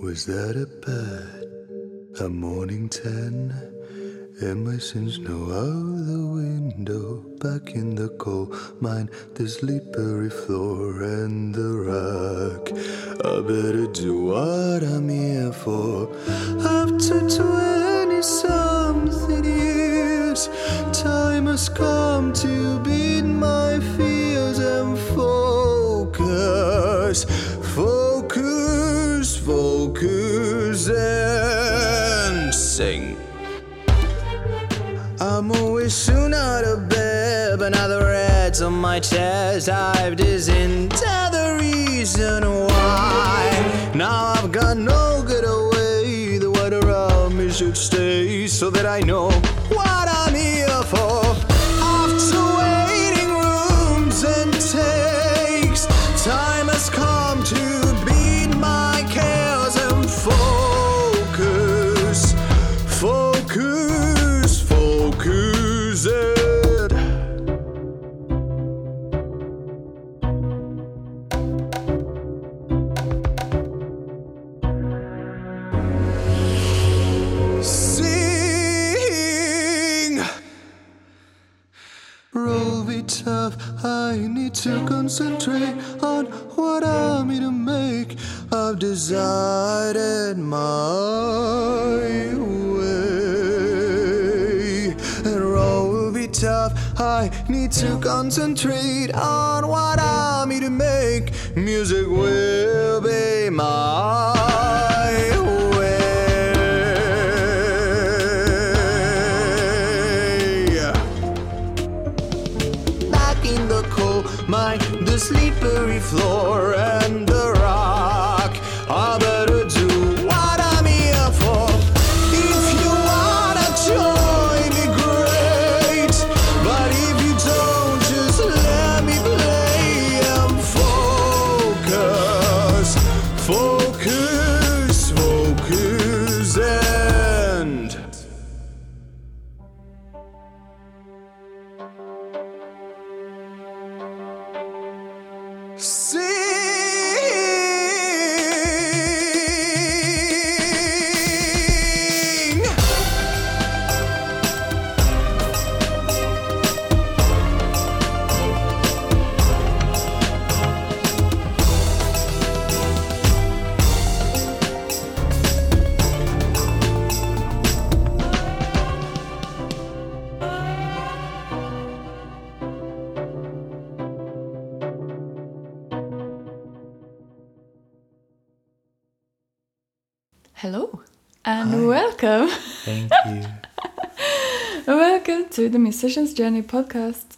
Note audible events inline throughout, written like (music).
Was that a bed? A morning ten? since no out the window, back in the coal mine, the slippery floor and the rock. I better do what I'm here for. Up to 27. Sing. I'm always soon out of bed, but now the reds on my chest. I've this into the reason why. Now I've got no good away. The weather around me should stay so that I know what Roll be tough. I need to concentrate on what I'm here to make. I've decided my way. And roll will be tough. I need to concentrate on what I'm here to make. Music will be my Hello and welcome. Thank (laughs) you. welcome to the Musician's Journey podcast.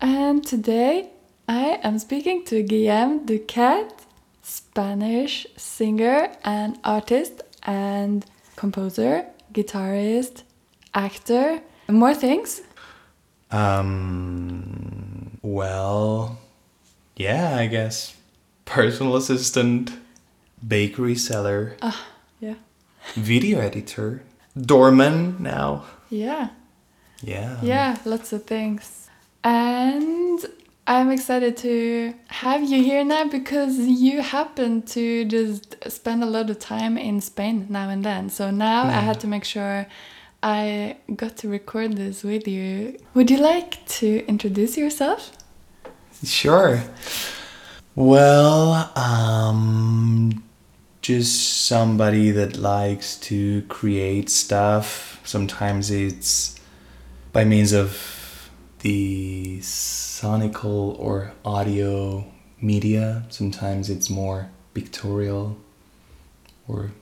And today I am speaking to Guillem Duquette, Spanish singer and artist and composer, guitarist, actor, and more things. Um, well, yeah, I guess. Personal assistant, bakery seller, Yeah. Video editor, doorman now. Yeah. Yeah. Yeah, lots of things. And I'm excited to have you here now because you happen to just spend a lot of time in Spain now and then. So now I had to make sure I got to record this with you. Would you like to introduce yourself? Sure. Well, um, just somebody that likes to create stuff. Sometimes it's by means of the sonical or audio media. Sometimes it's more pictorial or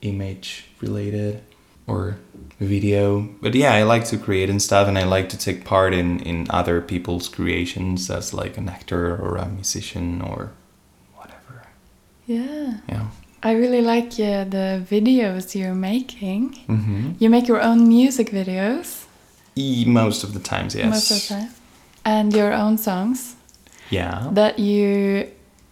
image related or video. But yeah, I like to create and stuff and I like to take part in, in other people's creations as like an actor or a musician or whatever. Yeah. Yeah. I really like yeah, the videos you're making. Mm-hmm. You make your own music videos E- most of the times, yes. most of the time. And your own songs. Yeah. that you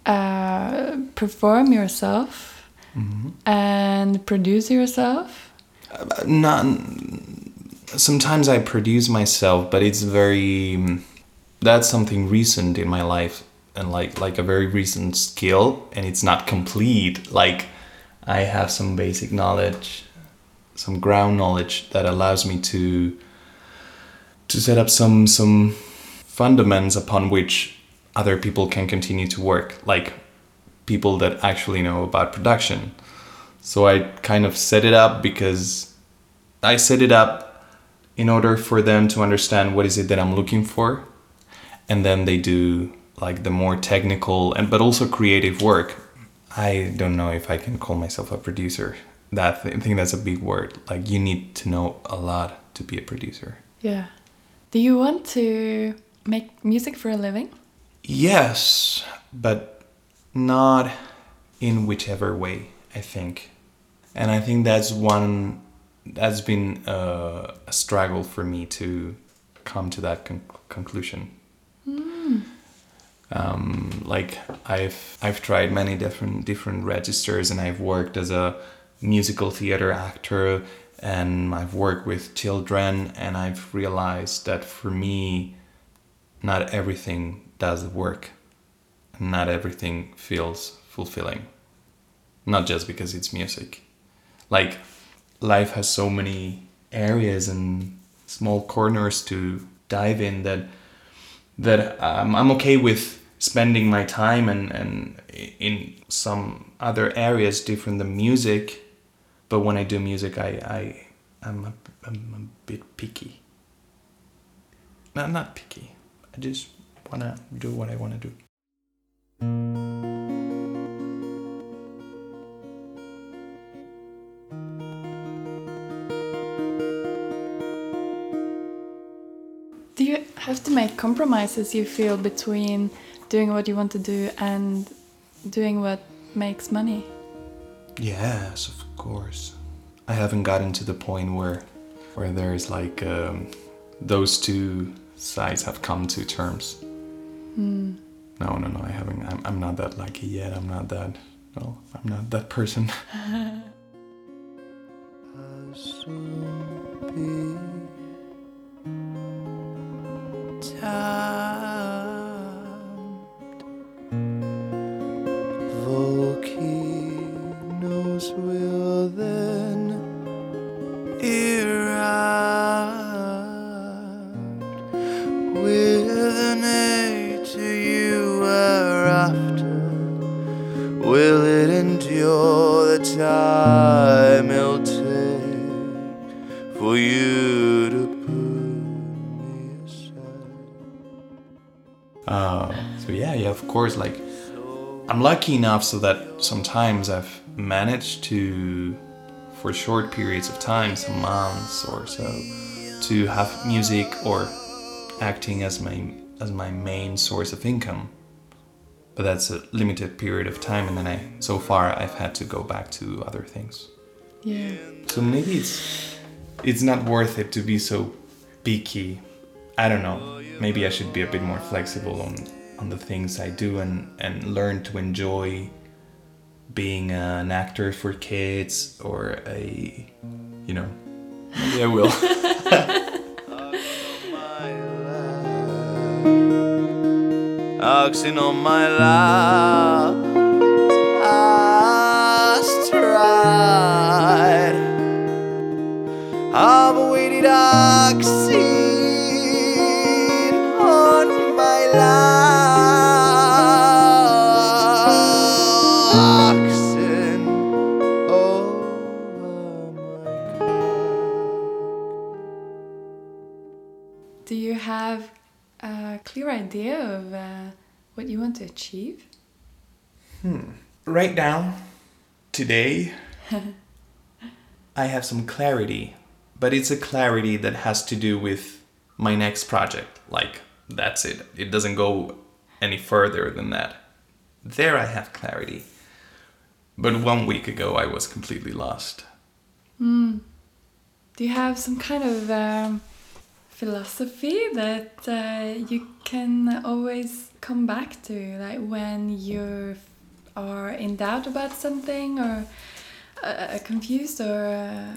uh, perform yourself Mhm. and produce yourself. Uh, not sometimes i produce myself but it's very mm, that's something recent in my life and like like a very recent skill and it's not complete like I have some basic knowledge, some ground knowledge that allows me to to set up some some fundaments upon which other people can continue to work, like people that actually know about production. So I kind of set it up because I set it up in order for them to understand what is it that I'm looking for, and then they do like the more technical and but also creative work. I don't know if I can call myself a producer. That I think that's a big word. Like you need to know a lot to be a producer. Yeah. Do you want to make music for a living? Yes, but not in whichever way, I think. And I think that's one that's been uh, a struggle for me to come to that con- conclusion. Um, like I've I've tried many different different registers, and I've worked as a musical theater actor, and I've worked with children, and I've realized that for me, not everything does work, not everything feels fulfilling. Not just because it's music, like life has so many areas and small corners to dive in that that um, I'm okay with spending my time and, and in some other areas different than music. But when I do music, I, I I'm a, I'm a bit picky. No, not picky. I just wanna do what I wanna do. Do have to make compromises you feel between doing what you want to do and doing what makes money? Yes, of course. I haven't gotten to the point where where there's like um, those two sides have come to terms. No, no, no. I haven't. I'm, I'm not that lucky yet. I'm not that. No, I'm not that person. (laughs) Volcanoes will then erupt with an age to you after. Will it endure the time course, like I'm lucky enough so that sometimes I've managed to, for short periods of time, some months or so, to have music or acting as my as my main source of income. But that's a limited period of time, and then I so far I've had to go back to other things. Yeah. So maybe it's it's not worth it to be so picky. I don't know. Maybe I should be a bit more flexible on on the things I do and and learn to enjoy being an actor for kids or a you know maybe I will. Oxen on my lap, I tried. I've waited oxen Do you have a clear idea of uh, what you want to achieve? Hmm. Right now, today, (laughs) I have some clarity, but it's a clarity that has to do with my next project. Like, that's it. It doesn't go any further than that. There, I have clarity. But one week ago, I was completely lost. Hmm. Do you have some kind of um, philosophy that uh, you can always come back to, like when you are in doubt about something or uh, confused or uh,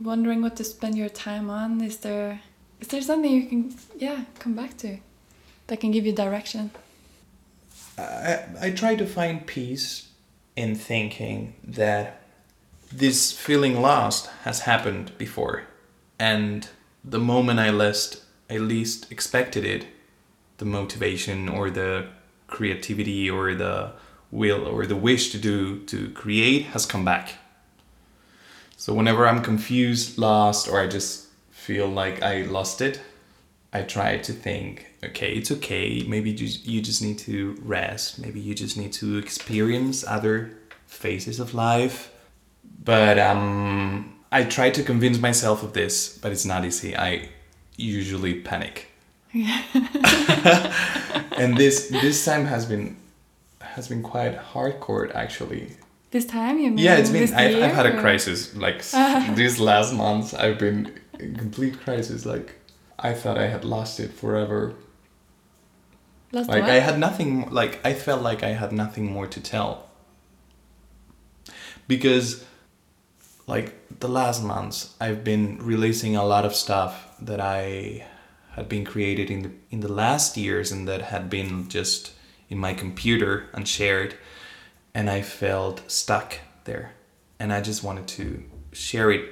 wondering what to spend your time on? Is there is there something you can yeah come back to that can give you direction? I, I try to find peace in thinking that this feeling lost has happened before, and the moment I least I least expected it, the motivation or the creativity or the will or the wish to do to create has come back. So whenever I'm confused, lost, or I just feel like I lost it, I try to think, okay, it's okay. Maybe you, you just need to rest. Maybe you just need to experience other phases of life. But um, I try to convince myself of this, but it's not easy. I usually panic. (laughs) and this this time has been has been quite hardcore actually. This time you mean? Yeah, it's been. I've, I've had a crisis. Like (laughs) these last months, I've been in complete crisis. Like I thought I had lost it forever. Last Like what? I had nothing. Like I felt like I had nothing more to tell. Because, like the last months, I've been releasing a lot of stuff that I had been created in the in the last years and that had been just in my computer and shared, and I felt stuck there, and I just wanted to share it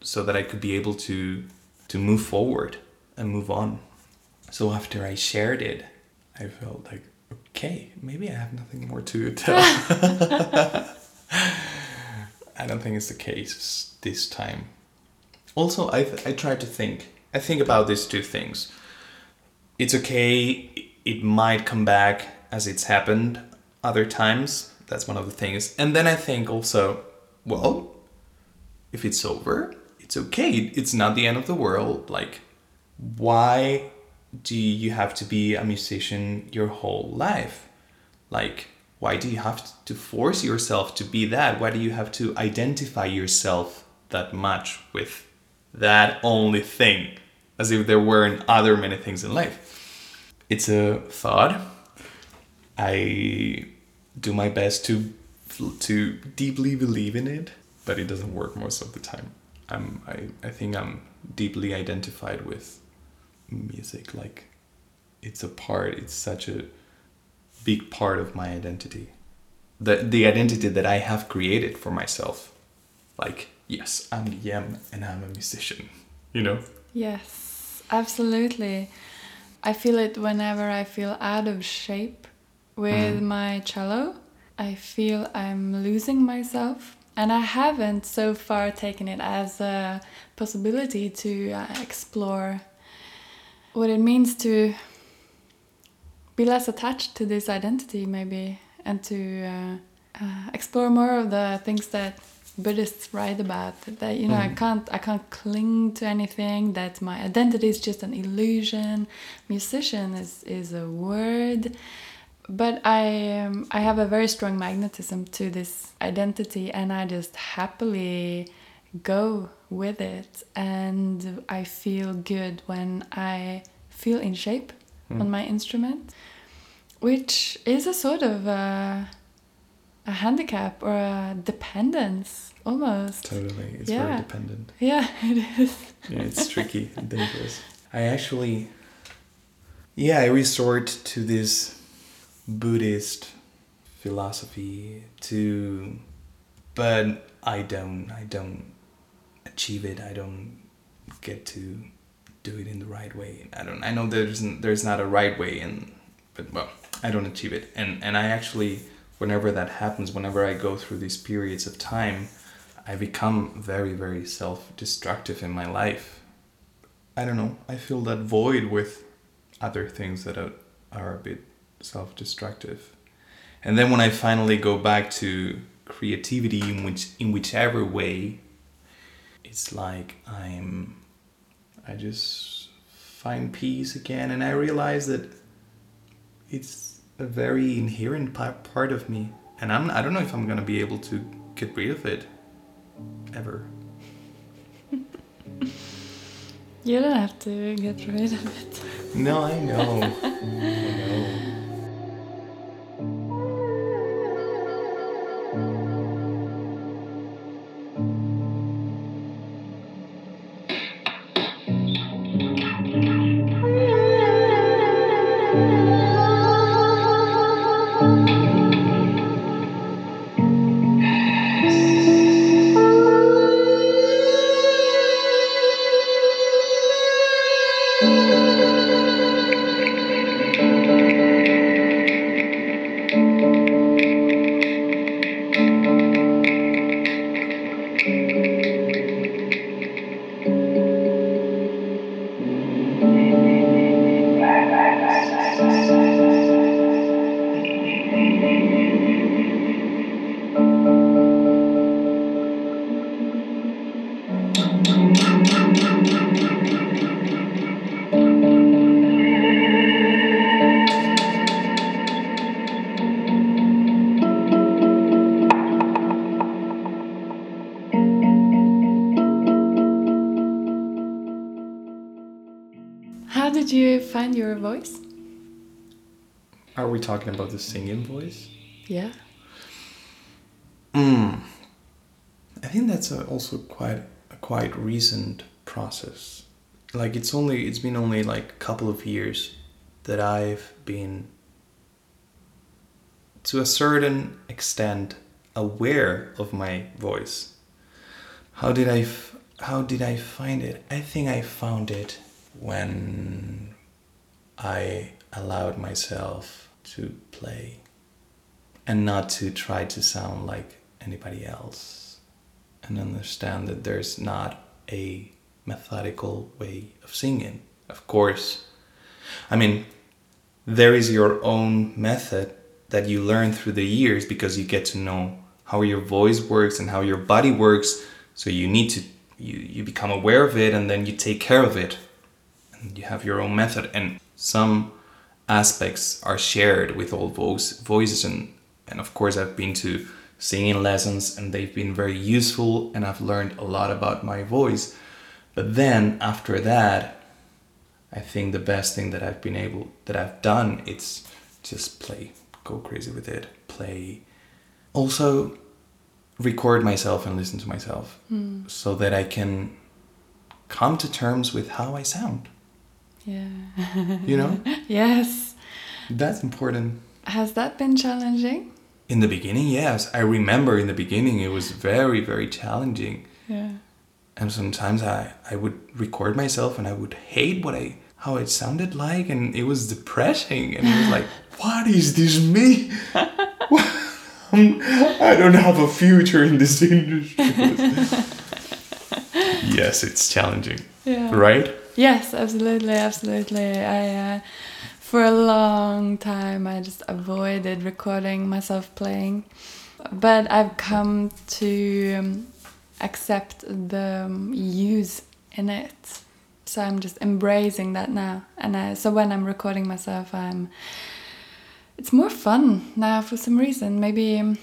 so that I could be able to to move forward and move on. So after I shared it, I felt like, okay, maybe I have nothing more to tell. (laughs) (laughs) I don't think it's the case this time. Also, I, th- I try to think. I think about these two things. It's okay, it might come back as it's happened other times. That's one of the things. And then I think also, well, if it's over, it's okay. It's not the end of the world. Like, why do you have to be a musician your whole life? Like, why do you have to force yourself to be that? Why do you have to identify yourself that much with that only thing? As if there weren't other many things in life. It's a thought. I do my best to to deeply believe in it, but it doesn't work most of the time. I'm I, I think I'm deeply identified with music like it's a part it's such a big part of my identity the the identity that i have created for myself like yes i'm Guillem and i'm a musician you know Yes, absolutely. I feel it whenever I feel out of shape with my cello. I feel I'm losing myself. And I haven't so far taken it as a possibility to uh, explore what it means to be less attached to this identity, maybe, and to uh, uh, explore more of the things that Buddhists write about. That you know, I can't, I can't cling to anything. That my identity is just an illusion. Musician is is a word, but I um, I have a very strong magnetism to this identity, and I just happily go with it, and I feel good when I feel in shape on mm. my instrument, which is a sort of a, a handicap or a dependence almost. totally it's Yeah. very dependent Yeah, (laughs) it is. yeah it's tricky and dangerous i actually yeah i resort to this buddhist philosophy to but i don't i don't achieve it i don't get to do it in the right way. I don't i know there's there's not a right way and but well i don't achieve it. And and i actually whenever that happens whenever i go through these periods of time i become very very self-destructive in my life. I don't know. I feel that void with other things that are, are a bit self-destructive. And then when i finally go back to creativity in which in whichever way it's like i'm i just find peace again and i realize that it's a very inherent pa- part of me and i'm i don't know if i'm going to be able to get rid of it ever (laughs) You don't have to get rid of it. no i know (laughs) talking about the singing voice? Yeah. Mm. I think that's a, also quite a quite recent process. Like it's only it's been only like a couple of years that I've been to a certain extent aware of my voice. How did I f- how did I find it? I think I found it when I allowed myself to play and not to try to sound like anybody else and understand that there's not a methodical way of singing. Of course, I mean, there is your own method that you learn through the years because you get to know how your voice works and how your body works. So you need to you, you become aware of it and then you take care of it. And you have your own method and some aspects are shared with all voice voices and and of course I've been to singing lessons and they've been very useful and I've learned a lot about my voice. But then after that, I think the best thing that I've been able that I've done it's just play, go crazy with it, play. Also record myself and listen to myself hmm. so that I can come to terms with how I sound. Yeah. You know? (laughs) yes. That's important. Has that been challenging? In the beginning, yes. I remember in the beginning it was very, very challenging. Yeah. And sometimes I, I would record myself and I would hate what I how it sounded like and it was depressing and it was like, (laughs) what is this me? (laughs) I don't have a future in this industry. yes, it's challenging. Yeah. Right? Yes, absolutely, absolutely. I, uh, for a long time, I just avoided recording myself playing, but I've come to um, accept the um, use in it. So I'm just embracing that now, and I, so when I'm recording myself, I'm. It's more fun now for some reason. Maybe um,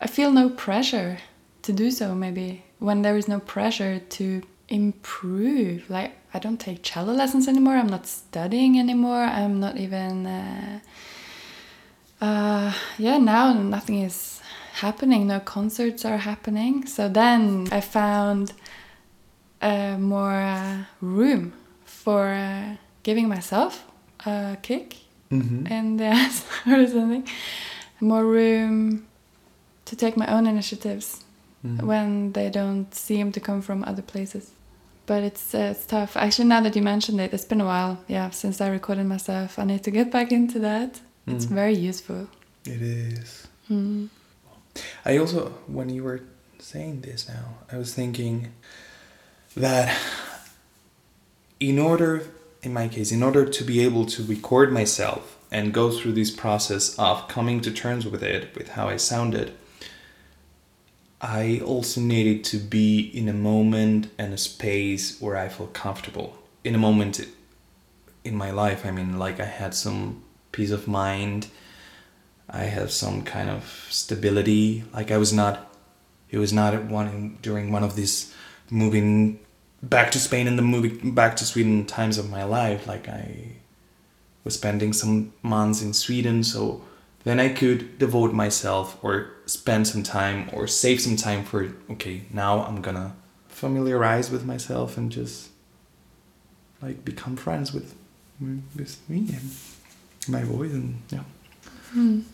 I feel no pressure to do so. Maybe when there is no pressure to improve. Like I don't take cello lessons anymore. I'm not studying anymore. I'm not even. Uh, uh, yeah, now nothing is happening. No concerts are happening. So then I found uh, more uh, room for uh, giving myself a kick Mm-hmm. and (laughs) uh, or something. More room to take my own initiatives Mm-hmm. when they don't seem to come from other places. But it's uh, it's tough. Actually, now that you mentioned it, it's been a while. Yeah, since I recorded myself, I need to get back into that. It's Mhm. very useful. It is. Mm. I also, when you were saying this now, I was thinking that in order, in my case, in order to be able to record myself and go through this process of coming to terms with it, with how I sounded, I also needed to be in a moment and a space where I feel comfortable. In a moment in my life, I mean, like I had some peace of mind. I have some kind of stability. Like I was not, it was not one during one of these moving back to Spain and the moving back to Sweden times of my life. Like I was spending some months in Sweden, so then I could devote myself or spend some time or save some time for okay, now I'm gonna familiarize with myself and just like become friends with with me and my voice and yeah. Mm.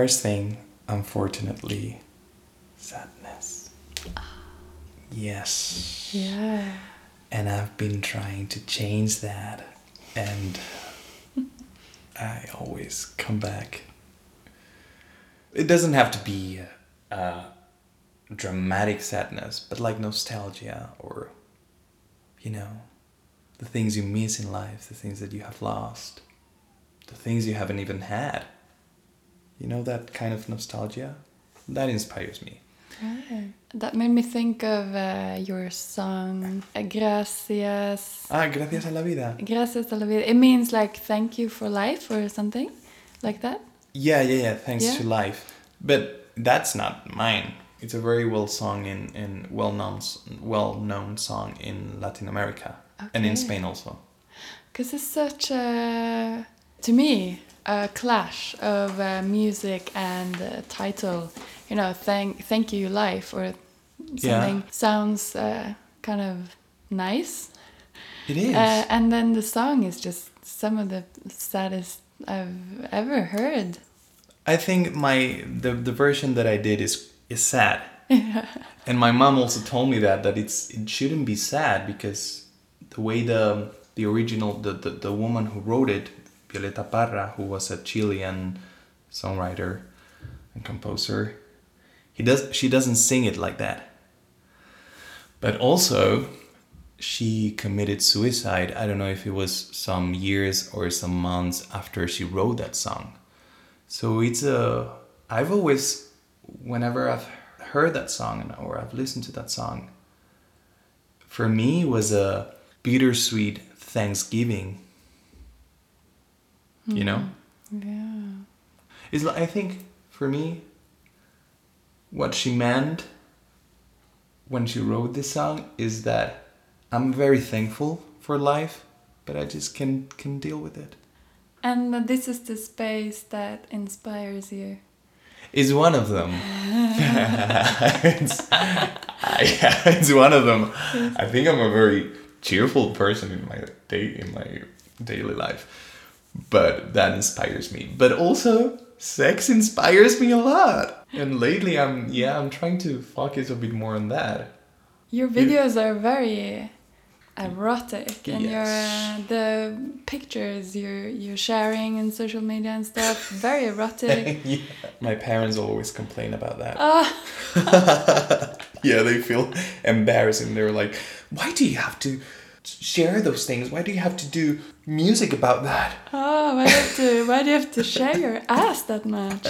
First thing, unfortunately, sadness. Yes. Yeah. And I've been trying to change that, and I always come back. It doesn't have to be uh, dramatic sadness, but like nostalgia or, you know, the things you miss in life, the things that you have lost, the things you haven't even had. You know, that kind of nostalgia? That inspires me. Right. That made me think of uh, your song Gracias. Ah, gracias a la vida. Gracias a la vida. It means like thank you for life or something like that. Yeah, yeah, yeah. Thanks Yeah. to life, but that's not mine. It's a very well song in in well known well known song in Latin America and in Spain also. Because it's such a, to me, a clash of uh, music and uh, title. You know, thank thank you life or something sounds uh, kind of nice, It is. uh, and then the song is just some of the saddest I've ever heard. I think my the the version that I did is is sad. (laughs) And my mom also told me that that it's it shouldn't be sad because the way the the original the, the, the woman who wrote it, Violeta Parra, who was a Chilean songwriter and composer, he does she doesn't sing it like that. But also she committed suicide. I don't know if it was some years or some months after she wrote that song. So it's a. I've always, whenever I've heard that song or I've listened to that song, for me was a bittersweet Thanksgiving. You know, hmm. Yeah. is like I think for me, what she meant when she wrote this song is that I'm very thankful for life, but I just can can deal with it. And this is the space that inspires you. is one of them. (laughs) it's, (laughs) yeah, it's one of them. I think I'm a very cheerful person in my day in my daily life, but that inspires me. But also, sex inspires me a lot. And lately, I'm yeah, I'm trying to focus a bit more on that. Your videos are very erotic, and your uh, the pictures you're you're sharing in social media and stuff very erotic. (laughs) yeah. My parents always complain about that. Ah, (laughs) yeah, they feel embarrassed and they're like, why do you have to share those things? Why do you have to do music about that? oh, why do you have to why do you have to share your (laughs) ass that much?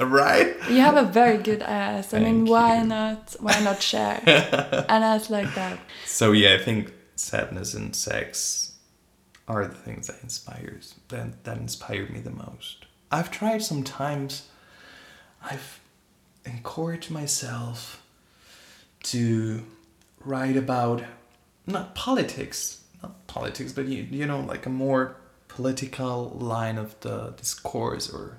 right? You have a very good ass. I mean, why you. not why not share (laughs) an ass like that? So yeah, I think sadness and sex are the things that inspires that that inspire me the most. I've tried sometimes I've encouraged myself to write about not politics, politics, but you, you know, like a more political line of the discourse or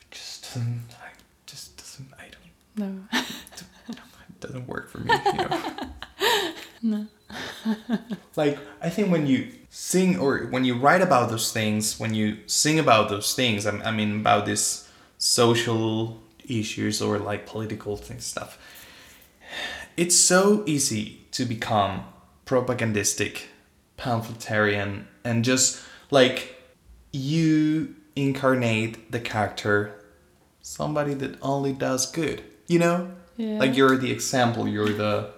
it just doesn't I just doesn't I don't No. (laughs) it doesn't work for me, you know. (laughs) (laughs) like I think when you sing or when you write about those things, when you sing about those things, I, I mean about this social issues or like political things stuff. It's so easy to become propagandistic, pamphletarian, and just like you incarnate the character, somebody that only does good. You know, Yeah. like you're the example, you're the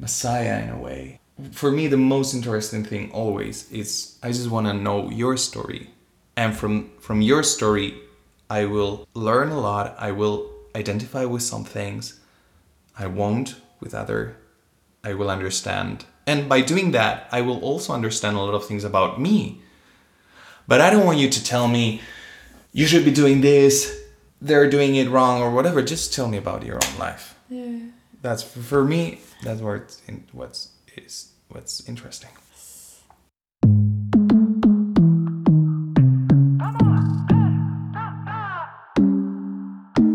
messiah in a way. for me the most interesting thing always is I just want to know your story. And from from your story I will learn a lot. I will identify with some things. I won't with other. I will understand. And by doing that, I will also understand a lot of things about me. But I don't want you to tell me you should be doing this, they're doing it wrong or whatever. Just tell me about your own life. Yeah. That's for me. That's what's in, what's is what's interesting.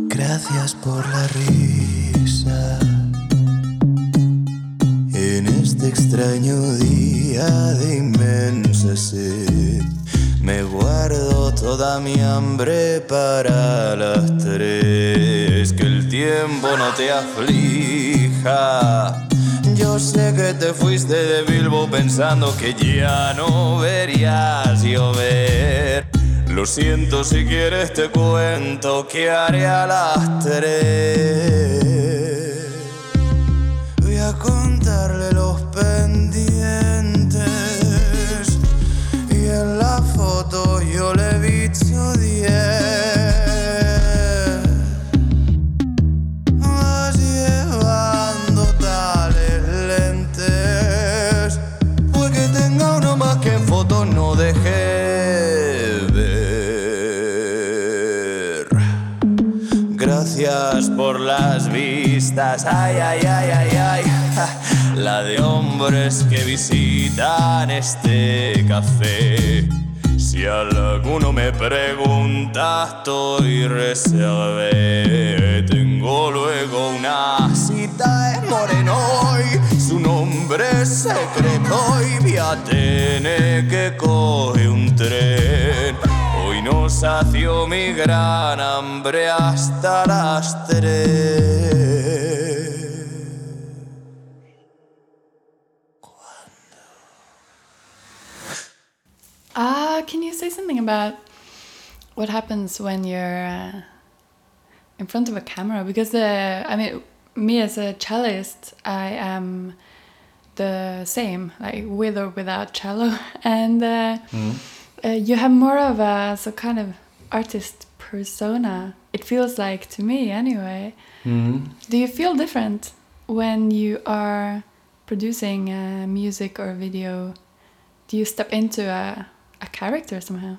Gracias por la risa. Este extraño día de inmensa sed, me guardo toda mi hambre para las tres. Que el tiempo no te aflija. Yo sé que te fuiste de Bilbo pensando que ya no verías llover. Lo siento si quieres te cuento que haré a las tres. Ay, ay, ay, ay, ay. La de hombres que visitan este café. Si alguno me pregunta, estoy reservé. Tengo luego una cita en Moreno su nombre es secreto y voy a tener que coger un tren. Hoy no sació mi gran hambre hasta las tres. Ah, can you say something about what happens when you're uh, in front of a camera? Because uh, I mean, me as a cellist, I am the same, like with or without cello, (laughs) and uh, uh, you have more of a so kind of artist persona. It feels like to me, anyway. Do you feel different when you are producing uh, music or video? Do you step into a, a character somehow?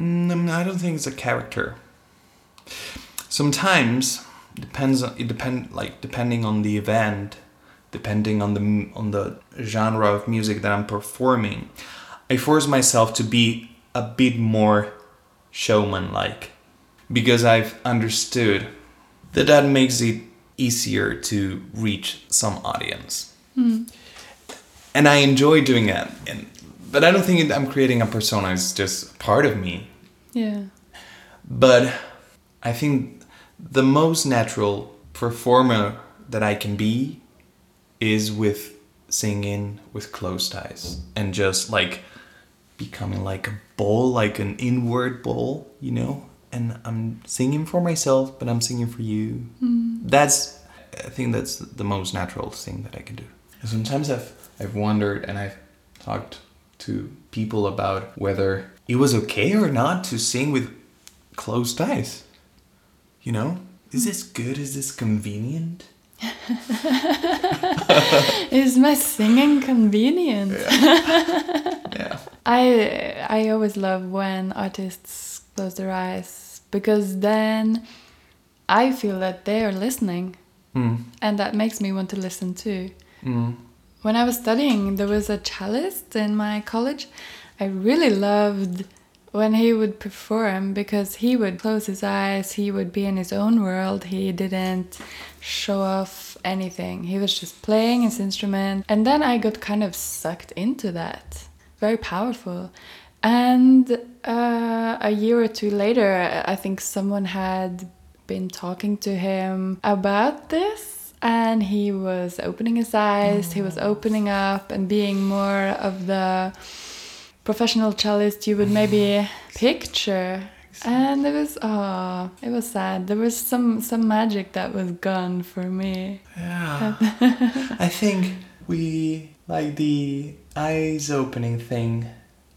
Mm, I don't think it's a character. Sometimes depends. on- It depend like depending on the event, depending on the on the genre of music that I'm performing. I force myself to be a bit more showman-like because I've understood that that makes it easier to reach some audience hmm. and I enjoy doing that. And but I don't think I'm creating a persona. It's just part of me. Yeah. But I think the most natural performer that I can be is with singing with closed eyes and just like becoming like a ball, like an inward ball, you know. And I'm singing for myself, but I'm singing for you. Hmm. That's I think that's the most natural thing that I can do. Sometimes I've I've wondered and I've talked to people about whether it was okay or not to sing with closed eyes. You know? Is this good? Is this convenient? (laughs) Is my singing convenient? (laughs) yeah. Yeah. I I always love when artists close their eyes because then I feel that they are listening Mm. and that makes me want to listen too. Mm. When I was studying, there was a cellist in my college. I really loved when he would perform because he would close his eyes, he would be in his own world, he didn't show off anything. He was just playing his instrument. And then I got kind of sucked into that. Very powerful. And uh, a year or two later, I think someone had been talking to him about this and he was opening his eyes he was opening up and being more of the professional cellist you would maybe picture. And it was oh it was sad. There was some some magic that was gone for me. Yeah. (laughs) I think we like the eyes opening thing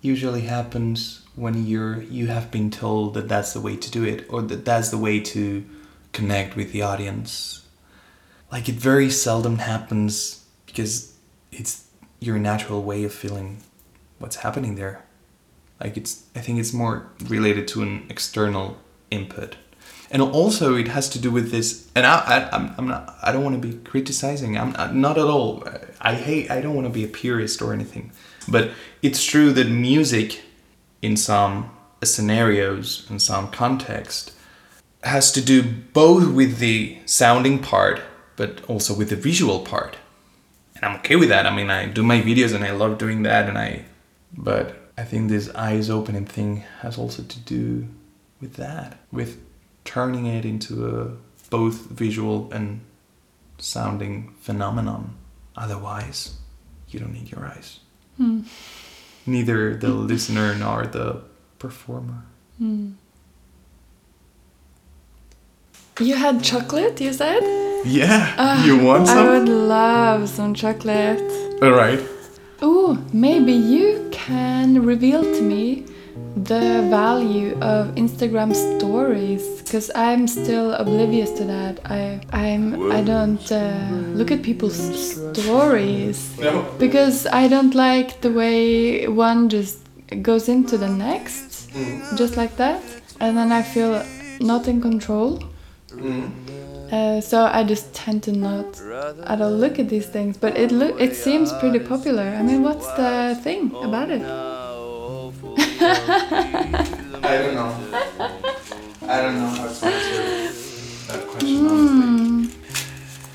usually happens when you're you have been told that that's the way to do it or that that's the way to connect with the audience. Like it very seldom happens because it's your natural way of feeling what's happening there. Like it's i think it's more related to an external input and also it has to do with this and i, I i'm, I'm not i don't want to be criticizing i'm not, not at all i hate i don't want to be a purist or anything. But it's true that music in some scenarios in some context has to do both with the sounding part but also with the visual part. And i'm okay with that i mean i do my videos and i love doing that and i but i think this eyes opening thing has also to do with that with turning it into a both visual and sounding phenomenon otherwise you don't need your eyes hmm. neither the listener nor the performer hmm. You had chocolate, you said? yeah ah, you want some? I would love some chocolate. all right Ooh, maybe you can reveal to me the value of Instagram stories because I'm still oblivious to that. I I'm I don't uh, look at people's stories no because I don't like the way one just goes into the next just like that and then I feel not in control. Uh, so I just tend to not. I don't look at these things, but it look it seems pretty popular. I mean, what's the thing about it? I don't know. I don't know how to answer that question honestly.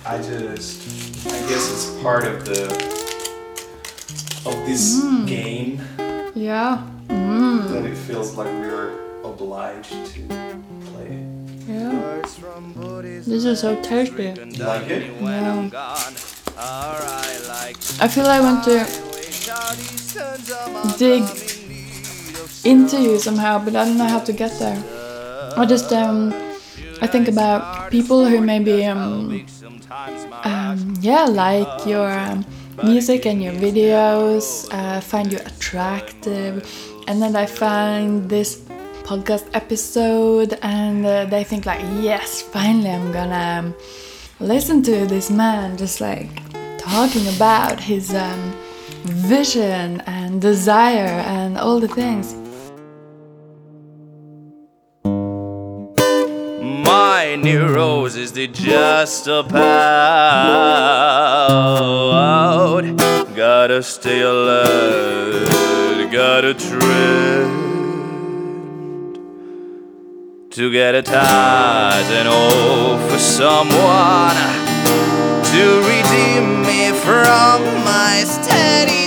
I just, I guess it's part of the of this mm. game Yeah, that it mm. feels like we're obliged to play. yeah. This is so tasty. Like it? Yeah. I feel like I want to dig into you somehow, but I don't know how to get there. I just um, I think about people who maybe um, um yeah, like your um, music and your videos, uh, find you attractive, and then I find this podcast episode and uh, they think like, yes, finally I'm gonna um, listen to this man just like talking about his um, vision and desire and all the things. My new roses, they just about Gotta stay alert, gotta trend To get a touch and hope for someone To redeem me from my steady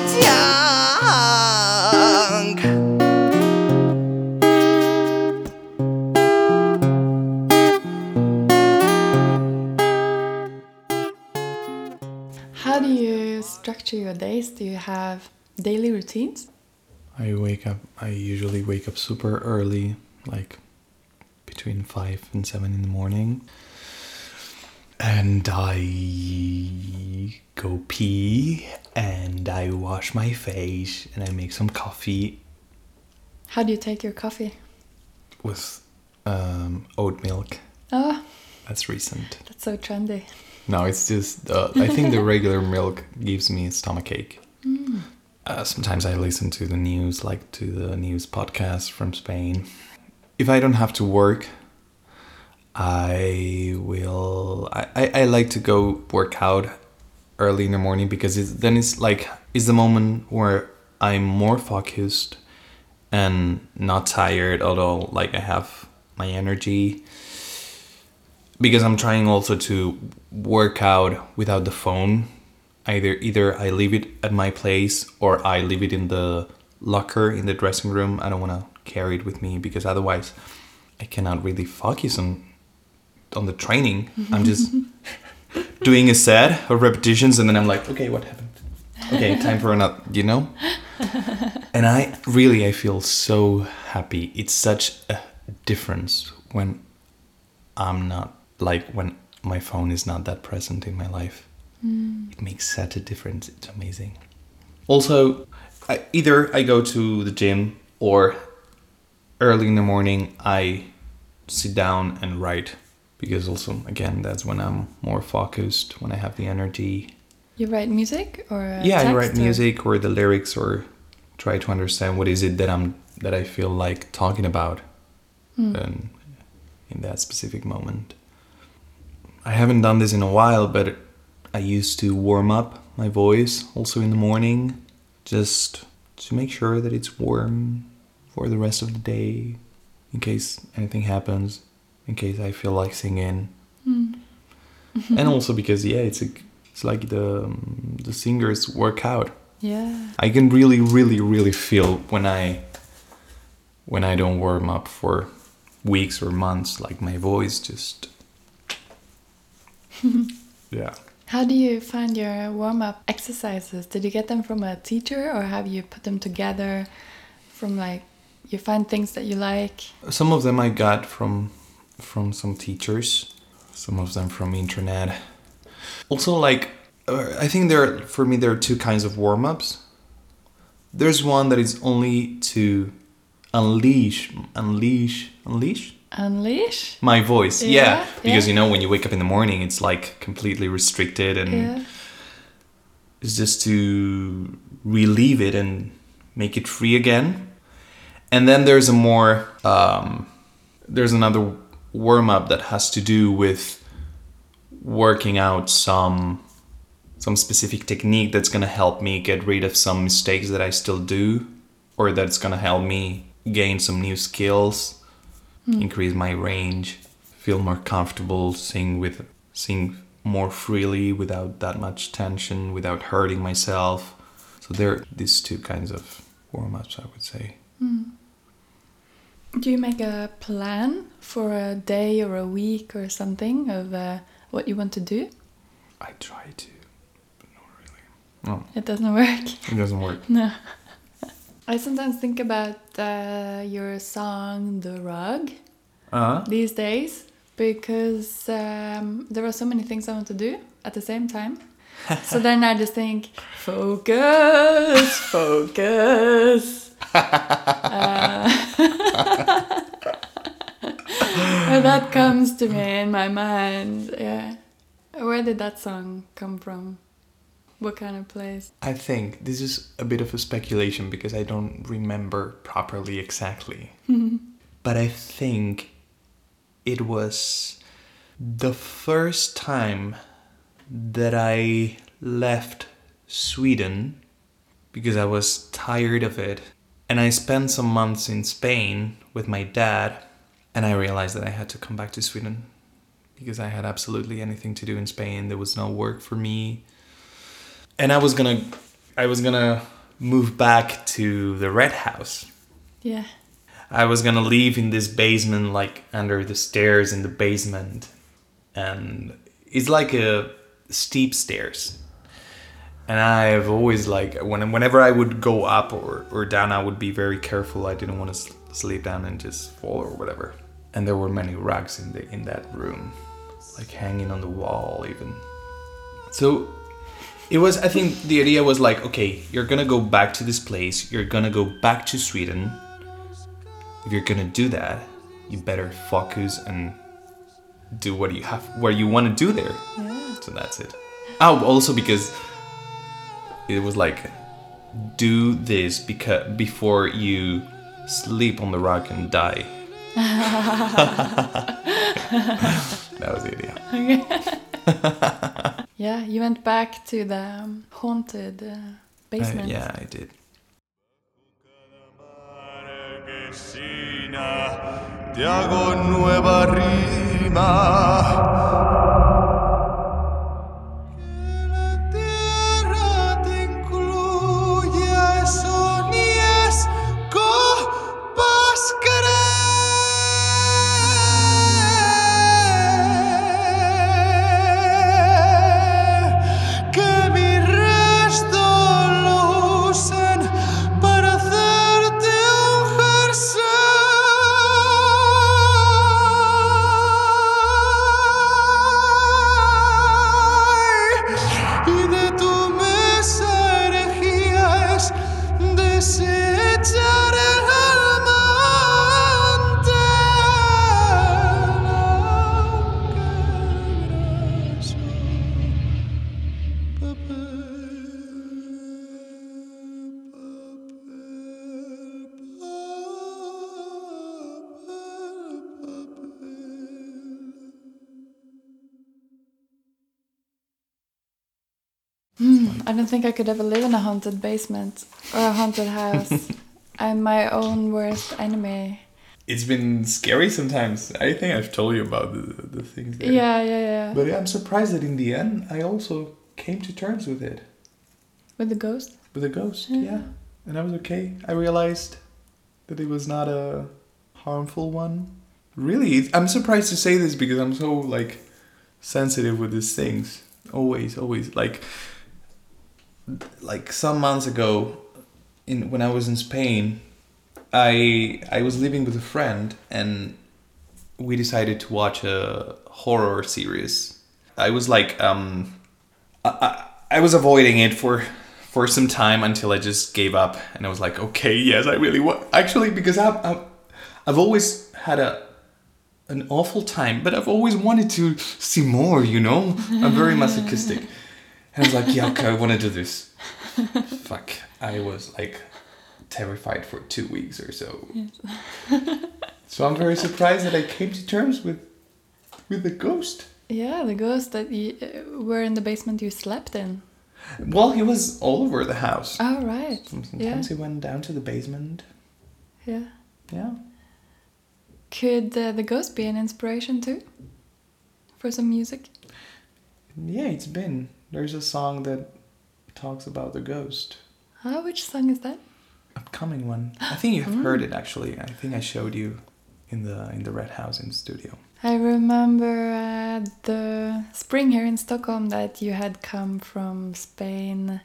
structure your days? Do you have daily routines? I wake up. I usually wake up super early, like between five and seven in the morning, and I go pee and I wash my face and I make some coffee How do you take your coffee? with um, oat milk. Oh, That's recent. that's so trendy. No, it's just uh, I think the (laughs) regular milk gives me a stomach ache. Uh, sometimes I listen to the news, like to the news podcast from Spain. If I don't have to work, I will. I, I, I like to go work out early in the morning because it's, then it's like it's the moment where I'm more focused and not tired. Although like I have my energy because I'm trying also to work out without the phone. Either either I leave it at my place or I leave it in the locker in the dressing room. I don't want to carry it with me because otherwise I cannot really focus on on the training. I'm just (laughs) doing a set of repetitions and then I'm like, okay, what happened? Okay, time for another, you know? (laughs) And I really I feel so happy. It's such a difference when I'm not like when my phone is not that present in my life. It makes such a difference. It's amazing. Also, I, either I go to the gym or early in the morning I sit down and write because also again that's when I'm more focused when I have the energy. You write music or uh, yeah, I write or- music or the lyrics or try to understand what is it that I'm that I feel like talking about um, in that specific moment. I haven't done this in a while, but I used to warm up my voice also in the morning just to make sure that it's warm for the rest of the day in case anything happens, in case I feel like singing. and (laughs) also because yeah, it's a, it's like the um, the singers work out. Yeah. I can really, really, really feel when I when I don't warm up for weeks or months, like my voice just (laughs) yeah. How do you find your warm up exercises? Did you get them from a teacher or have you put them together from like you find things that you like? Some of them I got from from some teachers, some of them from internet. Also, like uh, I think there are, for me there are two kinds of warm ups. There's one that is only to unleash, unleash, unleash Unleash? my voice. Yeah, Yeah, because yeah. you know when you wake up in the morning, it's like completely restricted, and Yeah. it's just to relieve it and make it free again. And then there's a more um, there's another warm up that has to do with working out some some specific technique that's gonna help me get rid of some mistakes that I still do, or that's gonna help me gain some new skills, increase my range, feel more comfortable, sing with sing more freely without that much tension, without hurting myself. So there are these two kinds of warm ups, I would say. Do you make a plan for a day or a week or something of uh, what you want to do? I try to, but not really. No, It doesn't work. it doesn't work. (laughs) No. I sometimes think about uh, your song The Rug Uh-huh. these days because um, there are so many things I want to do at the same time. (laughs) so then I just think, focus, focus. (laughs) uh, (laughs) that comes to me in my mind. Yeah. Where did that song come from? What kind of place? I think this is a bit of a speculation because I don't remember properly exactly. (laughs) but I think it was the first time that I left Sweden because I was tired of it. And I spent some months in Spain with my dad, and I realized that I had to come back to Sweden because I had absolutely anything to do in Spain. There was no work for me and I was gonna I was gonna move back to the red house. Yeah. I was gonna live in this basement like under the stairs in the basement and it's like a steep stairs. And I've always like when whenever I would go up or, or down I would be very careful. I didn't want to sleep down and just fall or whatever. And there were many rugs in the in that room like hanging on the wall even. So it was i think the idea was like okay you're gonna go back to this place you're gonna go back to sweden. If you're gonna do that you better focus and do what you have what you want to do there. Yeah. so that's it. Oh also because it was like do this because before you sleep on the rock and die. (laughs) (laughs) That was the idea (laughs) Yeah, you went back to the um, haunted uh, Uh, basement. yeah i did te hago nueva rima. I don't think I could ever live in a haunted basement or a haunted house. (laughs) I'm my own worst enemy. It's been scary sometimes. I think I've told you about the, the things there. Yeah, yeah, yeah. But I'm surprised that in the end, I also came to terms with it. With the ghost? With the ghost, yeah. And I was okay. I realized that it was not a harmful one. Really, I'm surprised to say this because I'm so like sensitive with these things. Always, always. Like, like some months ago, in when I was in Spain, I I was living with a friend and we decided to watch a horror series. I was like, um, I, I, I was avoiding it for for some time until I just gave up, and I was like, okay, yes, I really want. Actually, because I've I've, I've always had a an awful time, but I've always wanted to see more. You know, I'm very (laughs) masochistic, I was like, yeah, okay, I want to do this. Fuck, I was like terrified for two weeks or so. Yes. (laughs) so I'm very surprised that I came to terms with with the ghost. Yeah, the ghost that you uh, were in the basement you slept in. Well, he was all over the house. Oh, right. Sometimes Yeah. he went down to the basement. Yeah. Yeah. Could uh, the ghost be an inspiration too? For some music? Yeah, it's been. There's a song that talks about the ghost. Ah, which song is that? Upcoming one. I think you've heard it actually. I think I showed you in the in the red house in the studio. I remember uh, the spring here in Stockholm that you had come from Spain.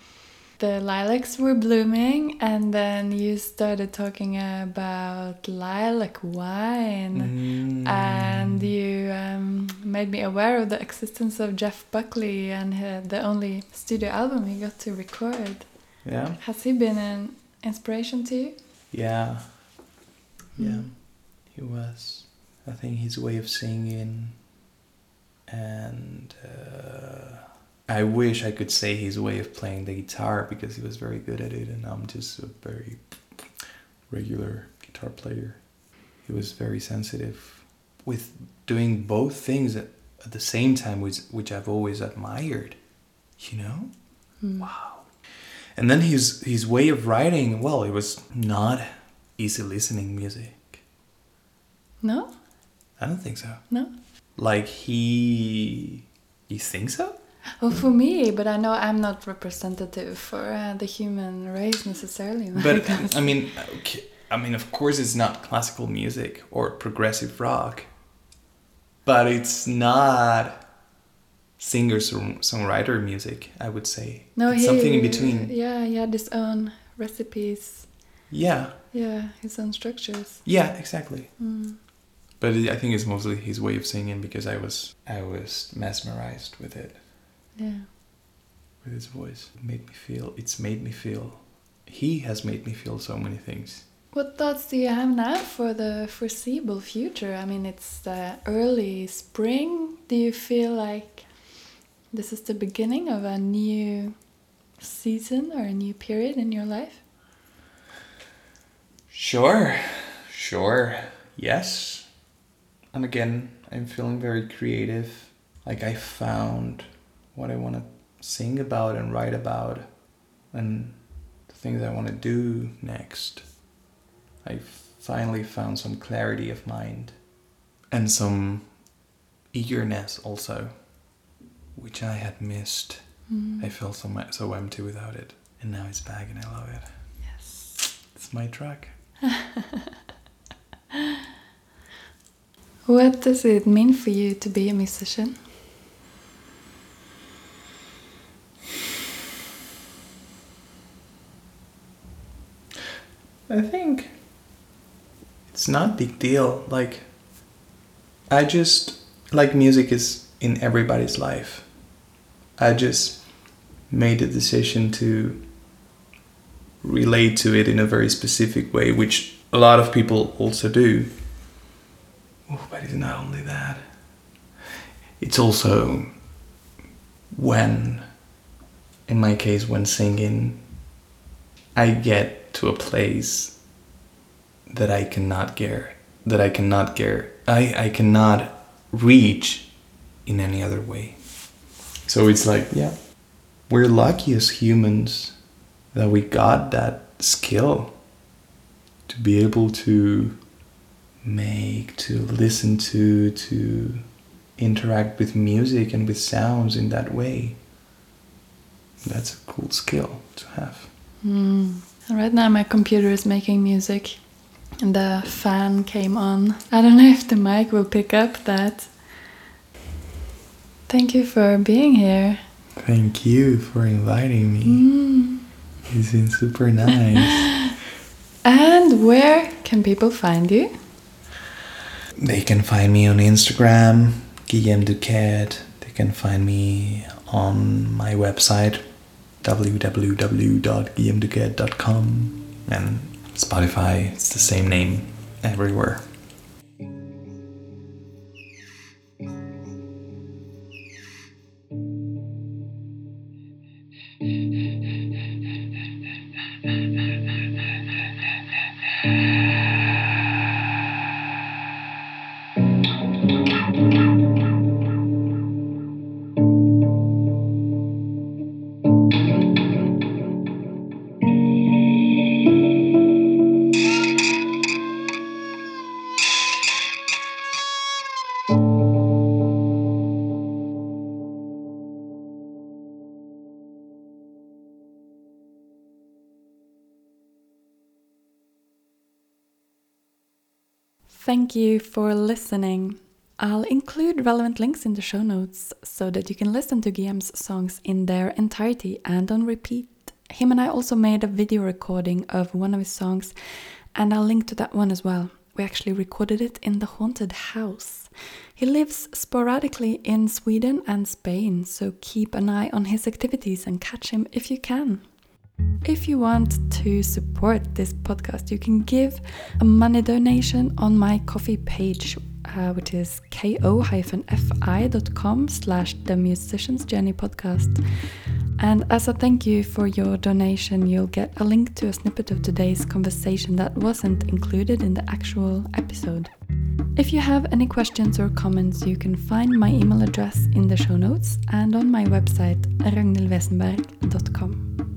The lilacs were blooming, and then you started talking about lilac wine. Mm. And you um, made me aware of the existence of Jeff Buckley and uh, the only studio album he got to record. Yeah. Has he been an inspiration to you? Yeah. Yeah. Mm. He was. I think his way of singing and uh, I wish I could say his way of playing the guitar because he was very good at it and I'm just a very regular guitar player. He was very sensitive with doing both things at, at the same time which which I've always admired. You know? Hmm. Wow. And then his his way of writing, well, it was not easy listening music. No? I don't think so. No? Like he you think so? Well, for me, but I know I'm not representative for uh, the human race necessarily. (laughs) But I mean, okay, I mean, of course, it's not classical music or progressive rock, but it's not singer songwriter music. I would say no, he, something in between. Yeah, he had his own recipes. Yeah, Yeah, his own structures. yeah, exactly. Mm. But I think it's mostly his way of singing because I was I was mesmerized with it, Yeah. with his voice. It made me feel. It's made me feel. He has made me feel so many things. What thoughts do you have now for the foreseeable future? I mean, it's uh, early spring. Do you feel like this is the beginning of a new season or a new period in your life? Sure, sure, yes. And again, I'm feeling very creative. Like I found what I want to sing about and write about, and the things I want to do next. I finally found some clarity of mind and some eagerness also, which I had missed. Mm. I felt so so empty without it, and now it's back, and I love it. Yes. It's my track. (laughs) What does it mean for you to be a musician? I think it's not a big deal. Like, I just like music is in everybody's life. I just made the decision to relate to it in a very specific way, which a lot of people also do. Oh, but it's not only that. It's also when, in my case, when singing, I get to a place that I cannot get, that I cannot get, I, I cannot reach in any other way. So it's like, yeah, we're lucky as humans that we got that skill to be able to make, to listen to, to interact with music and with sounds in that way. That's a cool skill to have. Mm. Right now, my computer is making music, and the fan came on. I don't know if the mic will pick up that. Thank you for being here. Thank you for inviting me. Mm. It's been super nice. (laughs) and where can people find you? They can find me on Instagram, Guillem Duquette. They can find me on my website, www.guillemduquette.com. And Spotify, it's the same name everywhere. (laughs) Thank you for listening. I'll include relevant links in the show notes so that you can listen to Guillem's songs in their entirety and on repeat. Him and I also made a video recording of one of his songs, and I'll link to that one as well. We actually recorded it in the haunted house. He lives sporadically in Sweden and Spain, so keep an eye on his activities and catch him if you can. If you want to support this podcast, you can give a money donation on my Ko-fi page, uh, which is ko-fi.com slash the musician's journey podcast. And as a thank you for your donation, you'll get a link to a snippet of today's conversation that wasn't included in the actual episode. If you have any questions or comments, you can find my email address in the show notes and on my website ragnhildwesenberg.com.